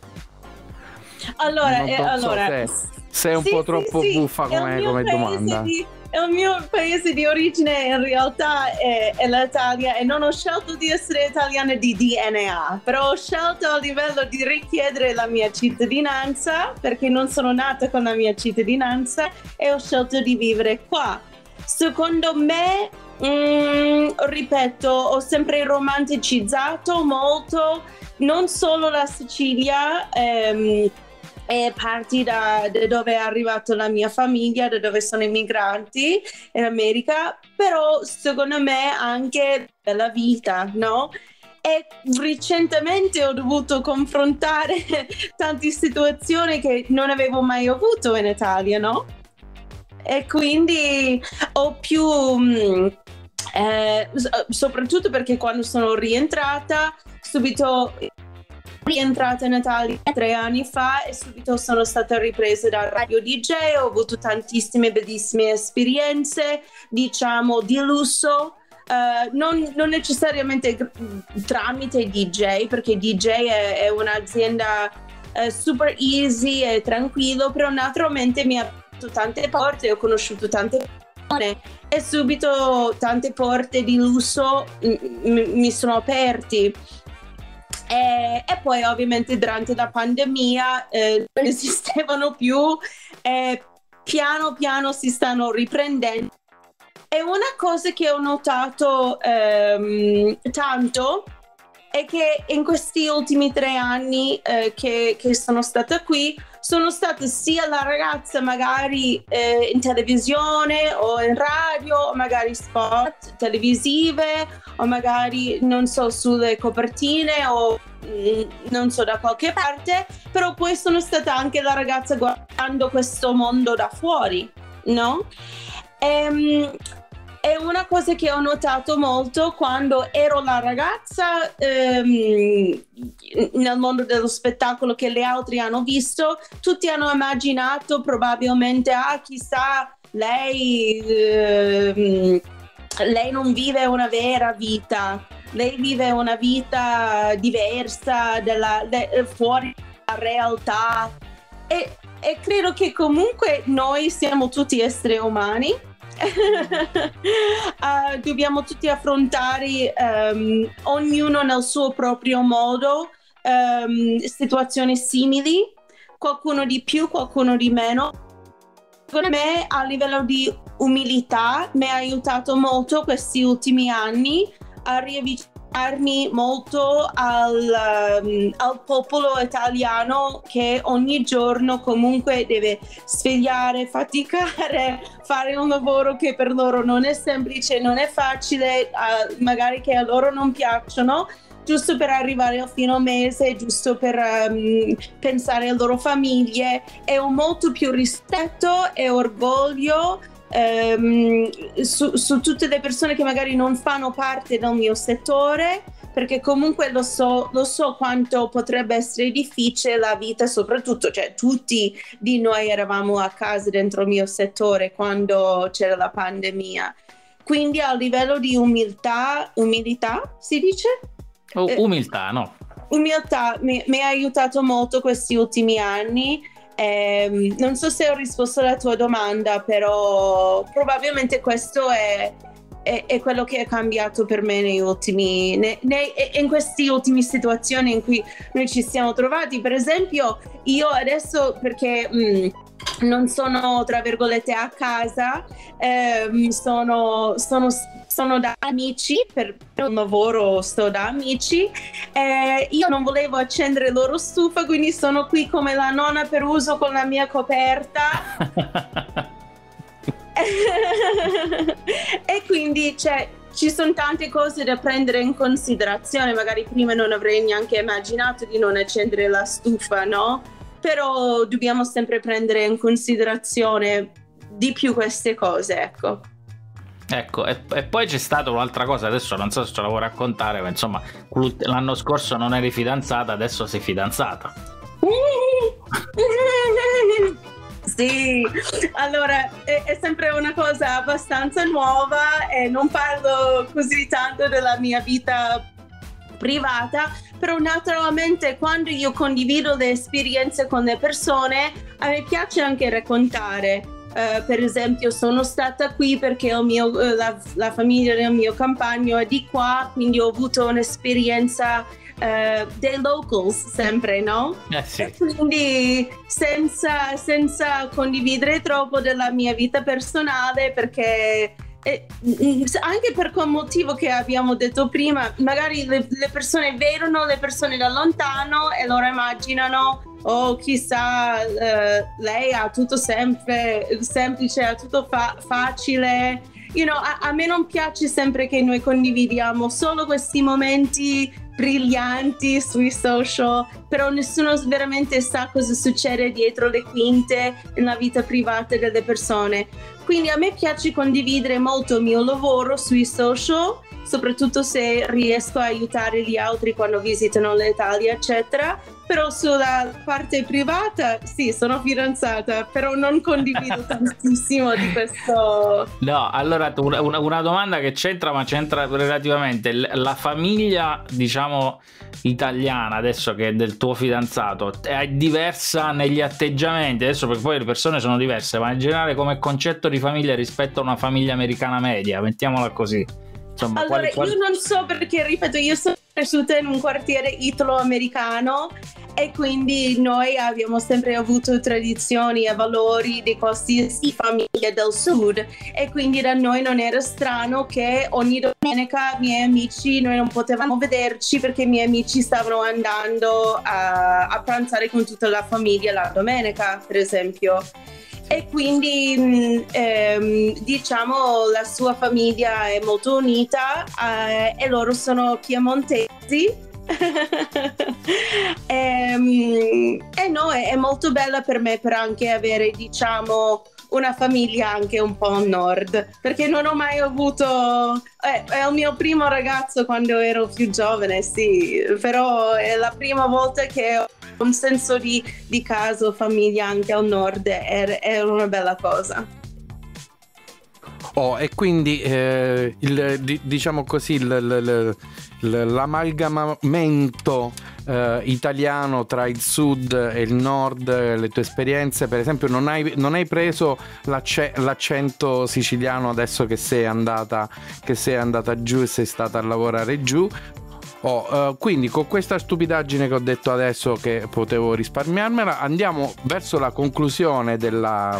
Allora, eh, allora se sei un sì, po' troppo sì, buffa come, come domanda. Di, il mio paese di origine in realtà è, è, l'Italia e non ho scelto di essere italiana di DNA, però ho scelto a livello di richiedere la mia cittadinanza perché non sono nata con la mia cittadinanza e ho scelto di vivere qua. Secondo me, mm, ripeto, ho sempre romanticizzato molto non solo la Sicilia. Ehm, e parti da, da, dove è arrivata la mia famiglia, da dove sono i migranti in America, però secondo me anche della vita, no? E recentemente ho dovuto confrontare tante situazioni che non avevo mai avuto in Italia, no? E quindi ho più... Mm, eh, soprattutto perché quando sono rientrata subito rientrata in Italia tre anni fa e subito sono stata ripresa da radio DJ, ho avuto tantissime bellissime esperienze, diciamo di lusso. Uh, non, non, necessariamente tramite DJ, perché DJ è, è un'azienda uh, super easy e tranquillo, però naturalmente mi ha aperto tante porte, ho conosciuto tante persone e subito tante porte di lusso mi sono aperti E, e, poi ovviamente durante la pandemia eh, non esistevano più e piano piano si stanno riprendendo. E una cosa che ho notato ehm, tanto è che in questi ultimi tre anni eh, che, che, sono stata qui sono stata sia la ragazza magari eh, in televisione o in radio o magari spot televisive o magari non so sulle copertine o mm, non so da qualche parte però poi sono stata anche la ragazza guardando questo mondo da fuori no? Ehm, è una cosa che ho notato molto quando ero la ragazza ehm, nel mondo dello spettacolo che le altre hanno visto, tutti hanno immaginato probabilmente, ah chissà, lei, ehm, lei non vive una vera vita, lei vive una vita diversa della, de, fuori dalla realtà. E, e credo che comunque noi siamo tutti esseri umani uh, dobbiamo tutti affrontare um, ognuno nel suo proprio modo um, situazioni simili, qualcuno di più, qualcuno di meno. Per me a livello di umiltà mi ha aiutato molto questi ultimi anni a riavvicinare avvicinarmi molto al, um, al, popolo italiano che ogni giorno comunque deve svegliare, faticare, fare un lavoro che per loro non è semplice, non è facile, uh, magari che a loro non piacciono giusto per arrivare al fine mese, giusto per um, pensare alle loro famiglie. E ho molto più rispetto e orgoglio ehm, su, su, tutte le persone che magari non fanno parte del mio settore, perché comunque lo so, lo so quanto potrebbe essere difficile la vita, soprattutto, cioè tutti di noi eravamo a casa dentro il mio settore quando c'era la pandemia. Quindi a livello di umiltà, umiltà si dice? Oh, umiltà, no? Umiltà mi, mi ha aiutato molto questi ultimi anni eh, non so se ho risposto alla tua domanda, però probabilmente questo è, è, è quello che è cambiato per me nei ultimi, ne, ne, in queste ultime situazioni in cui noi ci siamo trovati. Per esempio, io adesso perché... Mh, mm, non sono tra virgolette a casa, ehm, sono, sono, sono, da amici, per un lavoro sto da amici, eh, io non volevo accendere loro stufa, quindi sono qui come la nonna per uso con la mia coperta. e quindi cioè, ci sono tante cose da prendere in considerazione, magari prima non avrei neanche immaginato di non accendere la stufa, no? Però dobbiamo sempre prendere in considerazione di più queste cose, ecco. Ecco, e, e, poi c'è stata un'altra cosa, adesso non so se ce la vuoi raccontare, ma insomma, l'anno scorso non eri fidanzata, adesso sei fidanzata. Sì, allora è, è, sempre una cosa abbastanza nuova e non parlo così tanto della mia vita privata, però naturalmente quando io condivido le esperienze con le persone, a me piace anche raccontare. Uh, per esempio sono stata qui perché mio, uh, la, la, famiglia del mio compagno è di qua, quindi ho avuto un'esperienza uh, dei locals sempre, no? Eh sì. Quindi senza, senza condividere troppo della mia vita personale perché Mm, anche per quel motivo che abbiamo detto prima, magari le, le, persone vedono le persone da lontano e loro immaginano, oh chissà, uh, lei ha tutto sempre semplice, ha tutto fa- facile. You know, a, a me non piace sempre che noi condividiamo solo questi momenti brillanti sui social, però nessuno veramente sa cosa succede dietro le quinte nella vita privata delle persone. Quindi a me piace condividere molto il mio lavoro sui social, soprattutto se riesco a aiutare gli altri quando visitano l'Italia, eccetera. Però sulla parte privata, sì, sono fidanzata, però non condivido tantissimo di questo. No, allora una, una, domanda che c'entra, ma c'entra relativamente. La famiglia, diciamo, italiana, adesso che è del tuo fidanzato, è diversa negli atteggiamenti, adesso perché poi le persone sono diverse, ma in generale come concetto di famiglia rispetto a una famiglia americana media, mettiamola così. Insomma, allora, quali, io non so perché, ripeto, io sono cresciuta in un quartiere italo-americano e quindi noi abbiamo sempre avuto tradizioni e valori di qualsiasi famiglia del sud e quindi da noi non era strano che ogni domenica i miei amici, noi non potevamo vederci perché i miei amici stavano andando a, a pranzare con tutta la famiglia la domenica, per esempio e quindi mm, ehm, diciamo la sua famiglia è molto unita eh, e loro sono piemontesi. E, um, e, no, è, è, molto bella per me per anche avere diciamo una famiglia anche un po' nord perché non ho mai avuto eh, è il mio primo ragazzo quando ero più giovane sì però è la prima volta che ho un senso di, di caso, famiglia anche al nord è, è una bella cosa. Oh, e quindi eh, il, diciamo così il, il, l'amalgamamento eh, italiano tra il sud e il nord, le tue esperienze, per esempio, non hai, non hai preso l'acc- l'accento siciliano adesso che sei, andata, che sei andata giù e sei stata a lavorare giù, Oh, uh, quindi con questa stupidaggine che ho detto adesso che potevo risparmiarmela, andiamo verso la conclusione della,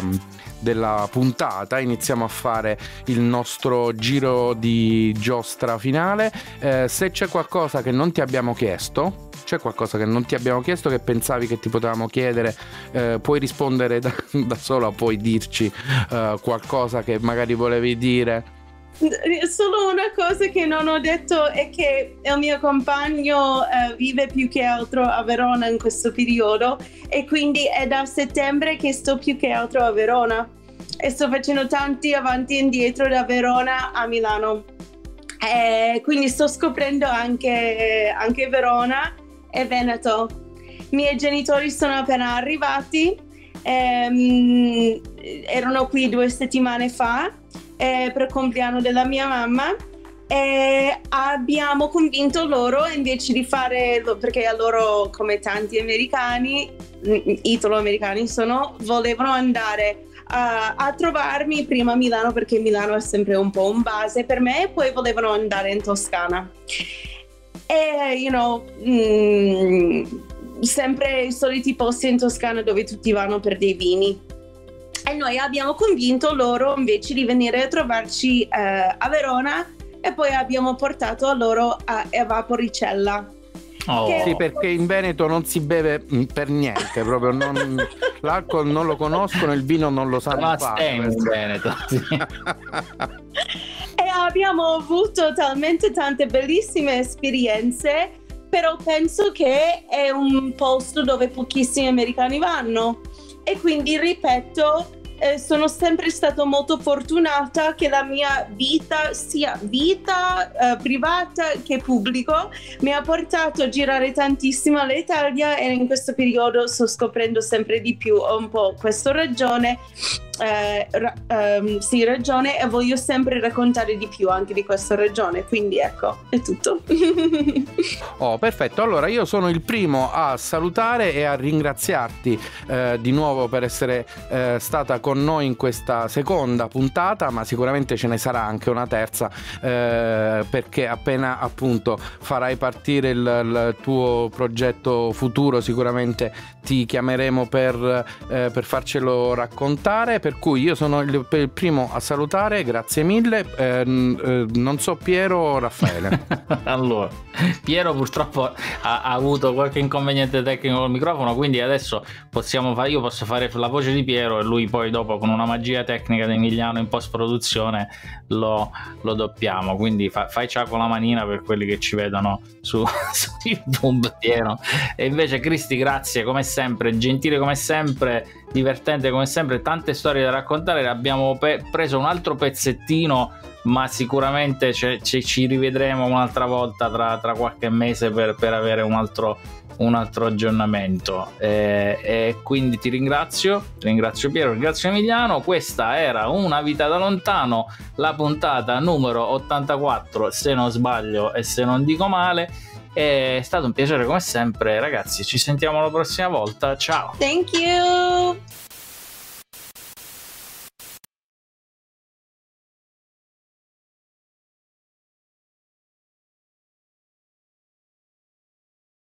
della puntata, iniziamo a fare il nostro giro di giostra finale. Eh, se c'è qualcosa che non ti abbiamo chiesto, c'è qualcosa che non ti abbiamo chiesto che pensavi che ti potevamo chiedere, eh, puoi rispondere da, da sola, puoi dirci eh, qualcosa che magari volevi dire. Solo una cosa che non ho detto è che il mio compagno uh, vive più che altro a Verona in questo periodo e quindi è da settembre che sto più che altro a Verona e sto facendo tanti avanti e indietro da Verona a Milano. E quindi sto scoprendo anche, anche Verona e Veneto. I miei genitori sono appena arrivati, ehm, erano qui due settimane fa eh, per il compleanno della mia mamma e abbiamo convinto loro invece di fare perché a loro come tanti americani italo-americani sono volevano andare a, a, trovarmi prima a Milano perché Milano è sempre un po' un base per me e poi volevano andare in Toscana. E you know mh, mm, sempre i soliti posti in Toscana dove tutti vanno per dei vini e noi abbiamo convinto loro invece di venire a trovarci eh, a Verona e poi abbiamo portato a loro a Evaporicella. Oh. Che... Sì, perché in Veneto non si beve mm, per niente, proprio non, l'alcol non lo conoscono, il vino non lo sanno Ma fare. in Veneto. Sì. e abbiamo avuto talmente tante bellissime esperienze, però penso che è un posto dove pochissimi americani vanno. E quindi ripeto, eh, sono sempre stata molto fortunata che la mia vita, sia vita eh, privata che pubblico, mi ha portato a girare tantissimo all'Italia e in questo periodo sto scoprendo sempre di più un po' questa ragione eh, um, sì, ragione e voglio sempre raccontare di più anche di questa ragione, quindi ecco, è tutto. oh, perfetto. Allora io sono il primo a salutare e a ringraziarti eh, di nuovo per essere eh, stata con noi in questa seconda puntata, ma sicuramente ce ne sarà anche una terza eh, perché appena appunto farai partire il, il, tuo progetto futuro sicuramente ti chiameremo per, eh, per farcelo raccontare per cui io sono il, il primo a salutare, grazie mille. Eh, eh, non so Piero o Raffaele. allora, Piero purtroppo ha, ha, avuto qualche inconveniente tecnico col microfono, quindi adesso possiamo fare, io posso fare la voce di Piero e lui poi dopo con una magia tecnica di Emiliano in post produzione lo, lo doppiamo. Quindi fa, fai ciao con la manina per quelli che ci vedono su, su YouTube Piero. E invece Cristi, grazie come sempre, gentile come sempre divertente come sempre, tante storie da raccontare, abbiamo pe- preso un altro pezzettino, ma sicuramente c- c- ci rivedremo un'altra volta tra, tra qualche mese per, per avere un altro, un altro aggiornamento. E, e, quindi ti ringrazio, ringrazio Piero, ringrazio Emiliano. Questa era Una vita da lontano, la puntata numero 84, se non sbaglio e se non dico male. È stato un piacere come sempre, ragazzi. Ci sentiamo la prossima volta. Ciao. Thank you.